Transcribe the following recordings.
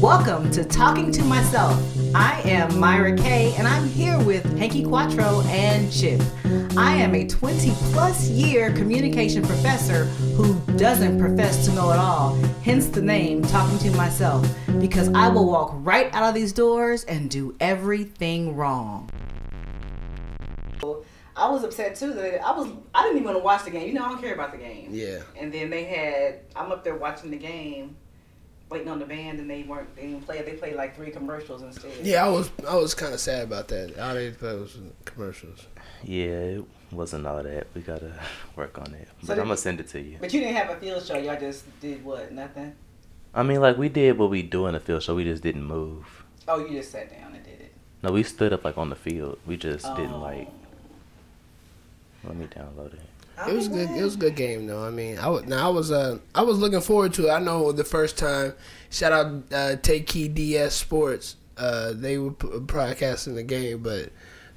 Welcome to Talking to Myself. I am Myra Kay, and I'm here with Hanky Quattro and Chip. I am a 20 plus year communication professor who doesn't profess to know it all, hence the name Talking to Myself, because I will walk right out of these doors and do everything wrong. I was upset too that I was I didn't even want to watch the game. You know I don't care about the game. Yeah. And then they had I'm up there watching the game waiting on the band, and they weren't. They didn't play. They played like three commercials instead. Yeah, I was I was kind of sad about that. All they played was commercials. Yeah, it wasn't all that. We gotta work on it. So But did- I'm gonna send it to you. But you didn't have a field show. Y'all just did what? Nothing. I mean, like we did what we do in the field, so we just didn't move. Oh, you just sat down and did it. No, we stood up like on the field. We just Oh. didn't like. Let me download it. It was good. It was a good game though. I mean, I was now I was uh I was looking forward to it. I know the first time. Shout out uh, Take Key DS Sports. Uh, they were p- broadcasting the game, but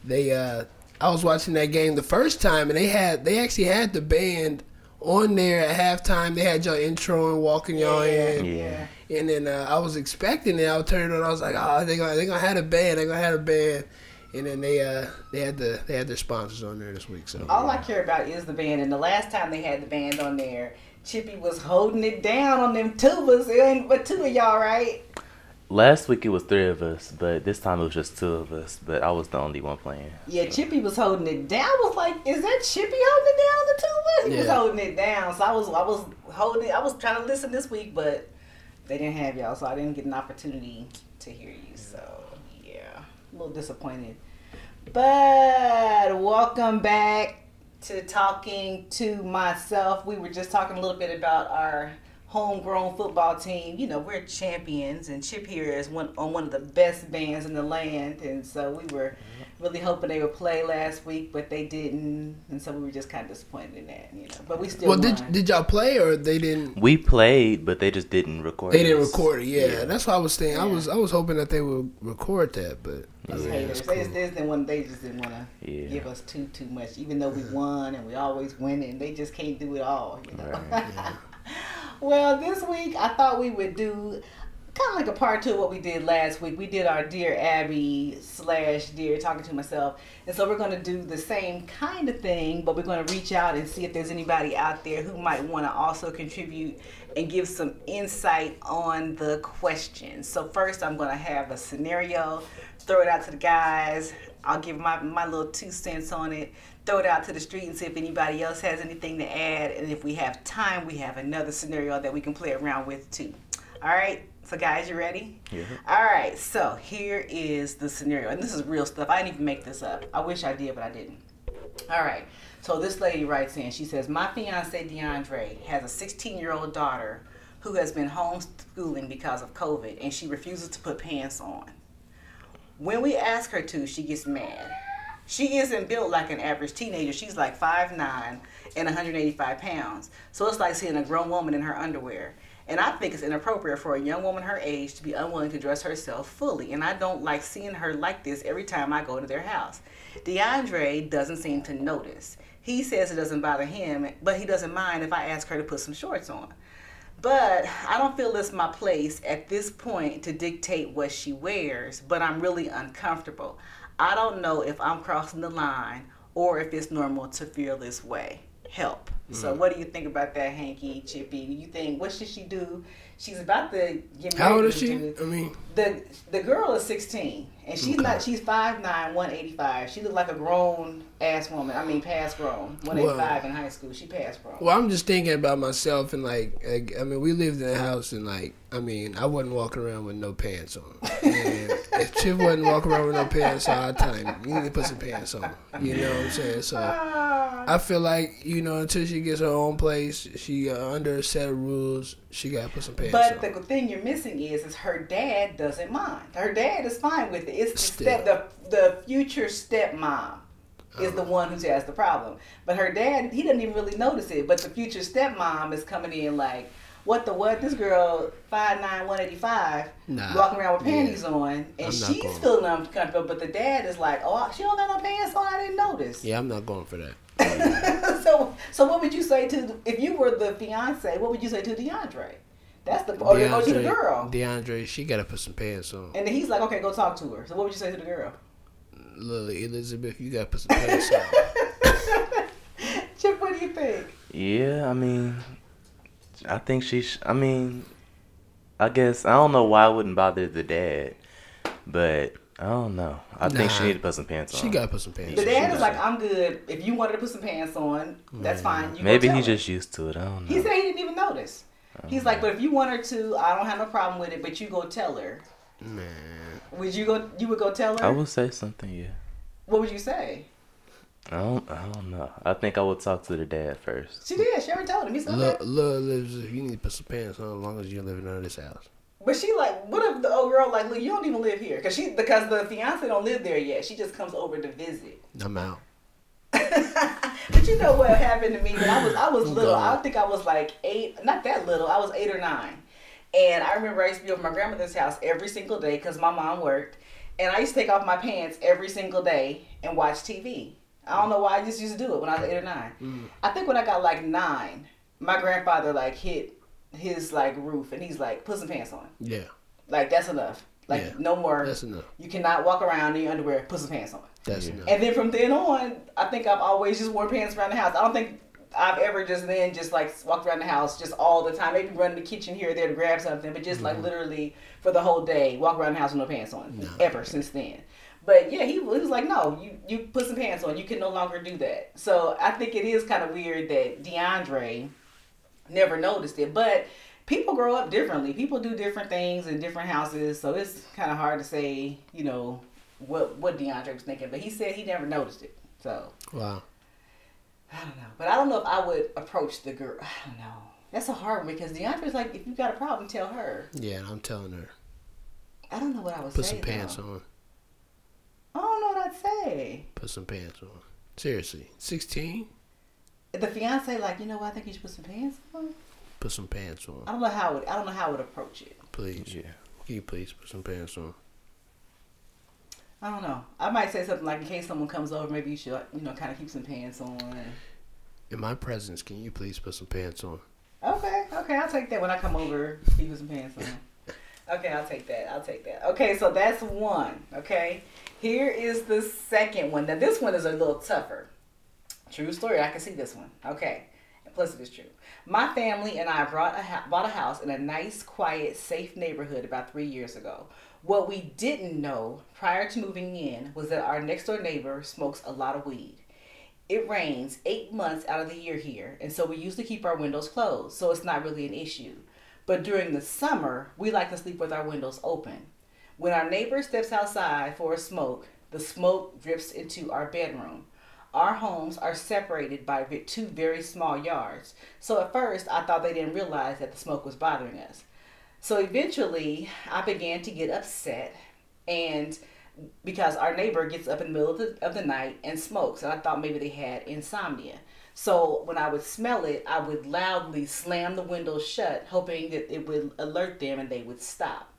they uh I was watching that game the first time, and they had they actually had the band on there at halftime. They had your intro and walking y'all in. Yeah. And then uh, I was expecting it. I turned on. I was like, "Oh, they gonna they gonna have a band. They gonna have a band." And then they uh they had the they had their sponsors on there this week. So All I care about is the band. And the last time they had the band on there, Chippy was holding it down on them tubas. It ain't but two of y'all, right? Last week it was three of us, but this time it was just two of us. But I was the only one playing. Yeah, Chippy was holding it down. I was like, is that Chippy holding it down on the tuba? He was holding it down. So I was I was holding it. I was trying to listen this week, but they didn't have y'all, so I didn't get an opportunity to hear you. So yeah, a little disappointed. But welcome back to talking to myself. We were just talking a little bit about our homegrown football team. You know, we're champions, and Chip here is one on one of the best bands in the land, and so we were really hoping they would play last week, but they didn't, and so we were just kind of disappointed in that. You know, but we still well, won. did did y'all play or they didn't? We played, but they just didn't record. They didn't us. record it. Yeah, Yeah. that's what I was thinking. I was I was hoping that they would record that, but These yeah, haters. that's They, just, cool. they just didn't want. They just didn't want to Yeah. give us too too much, even though we won and we always win, and They just can't do it all. You know. Right, well, this week I thought we would do kind of like a part two of what we did last week. We did our Dear Abby slash Dear Talking to Myself, and so we're going to do the same kind of thing, but we're going to reach out and see if there's anybody out there who might want to also contribute and give some insight on the questions. So first, I'm going to have a scenario, throw it out to the guys. I'll give my my little two cents on it. Throw it out to the street and see if anybody else has anything to add. And if we have time, we have another scenario that we can play around with too. All right. So guys, you ready? Yeah. All right. So here is the scenario, and this is real stuff. I didn't even make this up. I wish I did, but I didn't. All right. So this lady writes in. She says, "My fiance DeAndre has a 16-year-old daughter who has been homeschooling because of COVID, and she refuses to put pants on. When we ask her to, she gets mad. She isn't built like an average teenager. She's like 5'9 and 185 pounds. So it's like seeing a grown woman in her underwear. And I think it's inappropriate for a young woman her age to be unwilling to dress herself fully. And I don't like seeing her like this every time I go to their house. DeAndre doesn't seem to notice. He says it doesn't bother him, but he doesn't mind if I ask her to put some shorts on. But I don't feel it's my place at this point to dictate what she wears, but I'm really uncomfortable. I don't know if I'm crossing the line or if it's normal to feel this way. Help. So, mm. what do you think about that, Hanky, Chippy? You think, what should she do? She's about to get married. How old is she? dude. I mean, The the girl is 16, and she's Okay. not. She's 5'9", 185. She looked like a grown ass woman. I mean, past grown. 185 in high school. She past grown. well, I'm just thinking about myself and like, like, I mean, we lived in a house and like, I mean, I wasn't walking around with no pants on. And if Chip wasn't walking around with no pants all the time, you need to put some pants on. You know what I'm saying? So. Ah. I feel like you know until she gets her own place, she uh, under a set of rules. She got to put some pants But on. the thing you're missing is, is her dad doesn't mind. Her dad is fine with it. It's the step, the the future stepmom is Uh-huh. the one who has the problem. But her dad, he doesn't even really notice it. But the future stepmom is coming in like, what the what? This girl, 5'9", 185, Nah, walking around with yeah. panties on, and I'm she's feeling uncomfortable. But the dad is like, oh, she don't got no pants on. I didn't notice. yeah, I'm not going for that. so, so what would you say to if you were the fiance? What would you say to DeAndre? That's the or, or to the girl. DeAndre, she gotta put some pants on. And then he's like, okay, go talk to her. So what would you say to the girl? Lily Elizabeth, you gotta put some pants on. Chip, what do you think? Yeah, I mean, I think she. Sh- I mean, I guess I don't know why I wouldn't bother the dad, but I don't know. I think she Nah. need to put some pants on. She gotta put some pants on. The dad is like, I'm good. If you wanted to put some pants on, that's fine. You go Maybe he's just used to it. I don't know. He said he didn't even notice. He's like, but if you want her to, I don't have no problem with it. But you go tell her. Man. Would you go? You would go tell her. I would say something. Yeah. What would you say? I don't. I don't know. I think I would talk to the dad first. She did. She already told him. He's okay. Look, look, Elizabeth, you need to put some pants on as long as you're living under this house. But she like, what if the old girl like, look, you don't even live here, cause she because the fiance don't live there yet. She just comes over to visit. I'm out. but you know what happened to me when I was I was little. I think I was like eight, not that little. I was eight or nine, and I remember I used to be over my grandmother's house every single day because my mom worked, and I used to take off my pants every single day and watch TV. I don't know why I just used to do it when I was eight or nine. Mm. I think when I got like nine, my grandfather like hit his like roof and he's like, put some pants on. Yeah, Like that's enough. Like Yeah. no more. that's enough. you cannot walk around in your underwear. Put some pants on. That's Yeah. enough. And then from then on, I think I've always just worn pants around the house. I don't think I've ever just then just like walked around the house just all the time. Maybe run to the kitchen here or there to grab something, but just like mm-hmm. literally for the whole day, walk around the house with no pants on. No. Ever since then. But yeah, he, he was like, no, you, you put some pants on. You can no longer do that. So I think it is kind of weird that DeAndre never noticed it. But people grow up differently. People do different things in different houses. So it's kind of hard to say, you know, what what DeAndre was thinking. But he said he never noticed it. So Wow. I don't know. But I don't know if I would approach the girl. I don't know. That's a hard one because DeAndre's like, if you got a problem, tell her. Yeah, I'm telling her. I don't know what I was. Put some pants though. on. I don't know what I'd say. Put some pants on. Seriously. 16? The fiance like, you know what? I think you should put some pants on. Put some pants on. I don't know how. It, I don't know how I would approach it. Please. Yeah. Can you please put some pants on? I don't know. I might say something like, in case someone comes over, maybe you should, you know, kind of keep some pants on. In my presence, can you please put some pants on? Okay, okay, I'll take that when I come over. Keep some pants on. Okay, I'll take that. I'll take that. Okay, so that's one. Okay, here is the second one. Now this one is a little tougher. True story. I can see this one. Okay, plus it is true. My family and I brought a ha- bought a house in a nice, quiet, safe neighborhood about three years ago. What we didn't know prior to moving in was that our next door neighbor smokes a lot of weed. It rains eight months out of the year here, and so we usually keep our windows closed, so it's not really an issue. But during the summer, we like to sleep with our windows open. When our neighbor steps outside for a smoke, the smoke drips into our bedroom. Our homes are separated by two very small yards, so at first I thought they didn't realize that the smoke was bothering us. So eventually, I began to get upset, and because our neighbor gets up in the middle of the, of the night and smokes, and I thought maybe they had insomnia. So when I would smell it, I would loudly slam the windows shut, hoping that it would alert them and they would stop.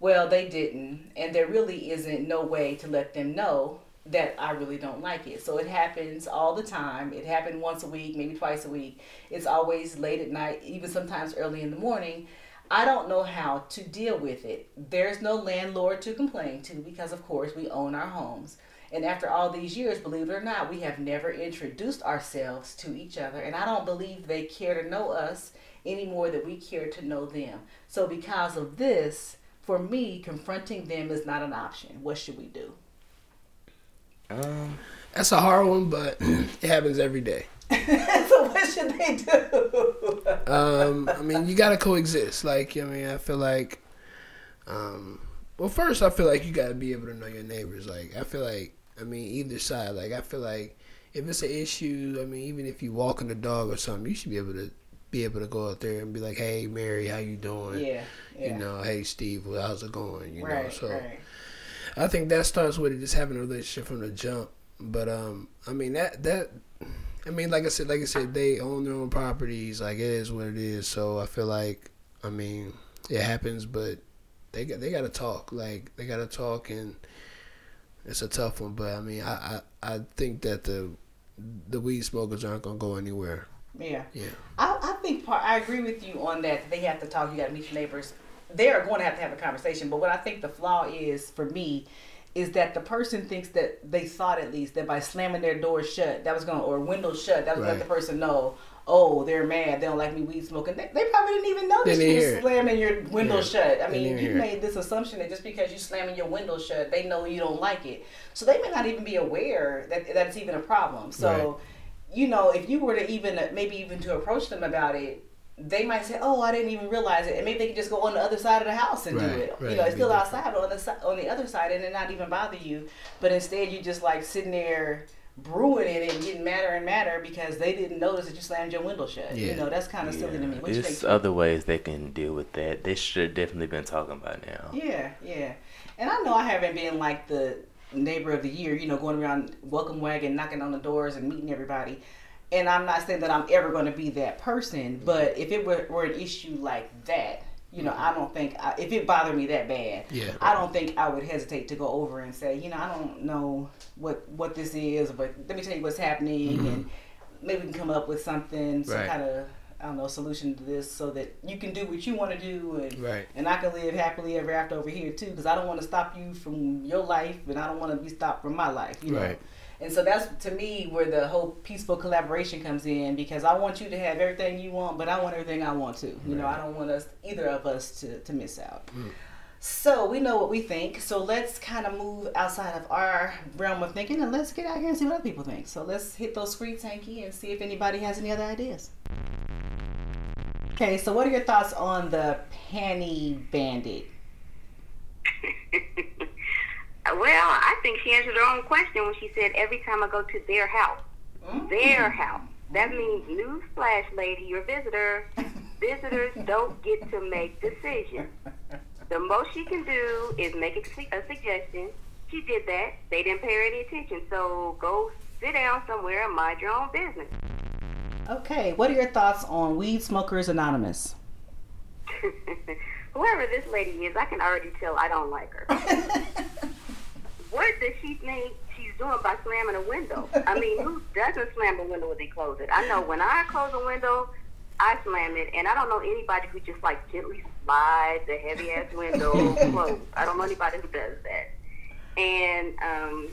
Well, they didn't, and there really isn't no way to let them know that I really don't like it. So it happens all the time. It happened once a week, maybe twice a week. It's always late at night, even sometimes early in the morning. I don't know how to deal with it. There's no landlord to complain to because, of course, we own our homes. And after all these years, believe it or not, we have never introduced ourselves to each other. And I don't believe they care to know us any more than we care to know them. So, because of this, for me, confronting them is not an option. What should we do? Um. That's a hard one, but it happens every day. so, what should they do? Um, I mean, you gotta coexist. Like, I mean, I feel like, um, well, first, I feel like you gotta be able to know your neighbors. Like, I feel like, I mean, either side. Like, I feel like if it's an issue, I mean, even if you walking the dog or something, you should be able to be able to go out there and be like, "Hey, Mary, how you doing?" yeah. yeah. You know, "Hey, Steve, how's it going?" You know, so. right. I think that starts with just having a relationship from the jump. But um, I mean that that, I mean, like I said, like I said, they own their own properties. Like it is what it is. So I feel like, I mean, it happens, but they got they got to talk. Like they got to talk, and it's a tough one. But I mean, I I, I think that the the weed smokers aren't gonna go anywhere. Yeah. Yeah. I, I think part, I agree with you on that. They have to talk. You got to meet your neighbors. They are going to have to have a conversation. But what I think the flaw is for me is that the person thinks that they thought at least that by slamming their door shut, that was going to or windows shut, that was right. let the person know. Oh, they're mad. They don't like me weed smoking. They, they probably didn't even know notice you slamming your window yeah. shut. I mean, you made this assumption that just because you slamming your window shut, they know you don't like it. So they may not even be aware that that's even a problem. So. Right you know, if you were to even maybe even to approach them about it, they might say, "Oh, I didn't even realize it," and maybe they can just go on the other side of the house and right, do it. Right, you know, it's still outside, but on the si- on the other side, and it not even bother you. But instead, you just like sitting there brewing it and getting madder and madder because they didn't notice that you slammed your window shut. Yeah. You know, that's kind of yeah. silly to me. What There's other ways they can deal with that. They should have definitely been talking about now. Yeah, yeah. And I know I haven't been like the neighbor of the year, you know, going around welcome wagon, knocking on the doors and meeting everybody. And I'm not saying that I'm ever going to be that person, but if it were, were an issue like that, you know, I don't think I, if it bothered me that bad, yeah. I don't think I would hesitate to go over and say, you know, I don't know what what this is, but let me tell you what's happening, mm-hmm. and maybe we can come up with something, some right. kind of I don't know solution to this, so that you can do what you want to do, and right. and I can live happily ever after over here too, because I don't want to stop you from your life, and I don't want to be stopped from my life, you know. right. Know. And so that's to me where the whole peaceful collaboration comes in because I want you to have everything you want, but I want everything I want to. You right. know, I don't want us either of us to, to miss out. Mm. So we know what we think. So let's kind of move outside of our realm of thinking and let's get out here and see what other people think. So let's hit those streets, Hanky, and see if anybody has any other ideas. Okay, so what are your thoughts on the panty bandit? Well, I think she answered her own question when she said, every time I go to their house. Mm-hmm. Their house. That means, newsflash, lady, your visitor. Visitors don't get to make decisions. The most she can do is make a, a suggestion. She did that. They didn't pay her any attention. So go sit down somewhere and mind your own business. Okay, what are your thoughts on Weed Smokers Anonymous? Whoever this lady is, I can already tell I don't like her. what does she think she's doing by slamming a window? I mean, who doesn't slam a window when they close it? I know when I close a window, I slam it, and I don't know anybody who just like gently slides a heavy ass window closed. I don't know anybody who does that. And um,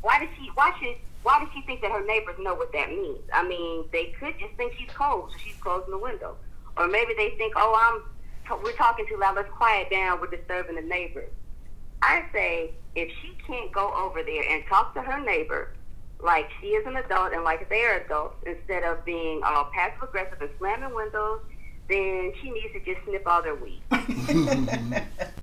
why does she? Why should? Why does she think that her neighbors know what that means? I mean, they could just think she's cold, so she's closing the window, or maybe they think, oh, I'm. We're talking too loud. Let's quiet down. We're disturbing the neighbors. I say if she can't go over there and talk to her neighbor like she is an adult and like they're adults, instead of being all passive aggressive and slamming windows, then she needs to just snip all their weed.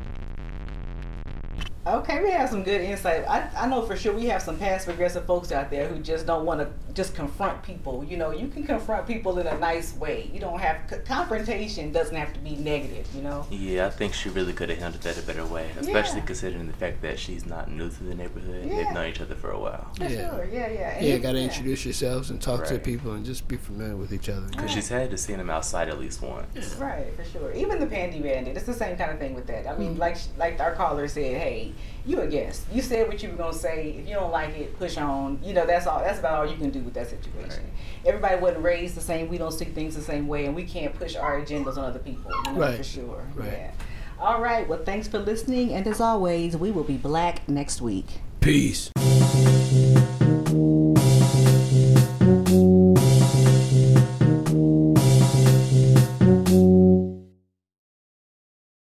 Okay, we have some good insight. I, I know for sure we have some past progressive folks out there who just don't want to just confront people. You know, you can confront people in a nice way. You don't have confrontation doesn't have to be negative. You know. Yeah, I think she really could have handled that a better way, especially yeah. considering the fact that she's not new to the neighborhood. Yeah. They've known each other for a while. For yeah. sure. Yeah, yeah. yeah, got to introduce yourselves and talk right. to people and just be familiar with each other. Because right. she's had to see them outside at least once. Right, for sure. Even the Panty Bandit, it's the same kind of thing with that. I mean, mm-hmm. like like our caller said, hey you a guest. You said what you were gonna say. If you don't like it, push on. You know, that's all. That's about all you can do with that situation. Right. Everybody wasn't raised the same. We don't see things the same way, and we can't push our agendas on other people. You know, right. For sure. Right. Yeah. All right. Well, thanks for listening, and as always, we will be black next week. Peace.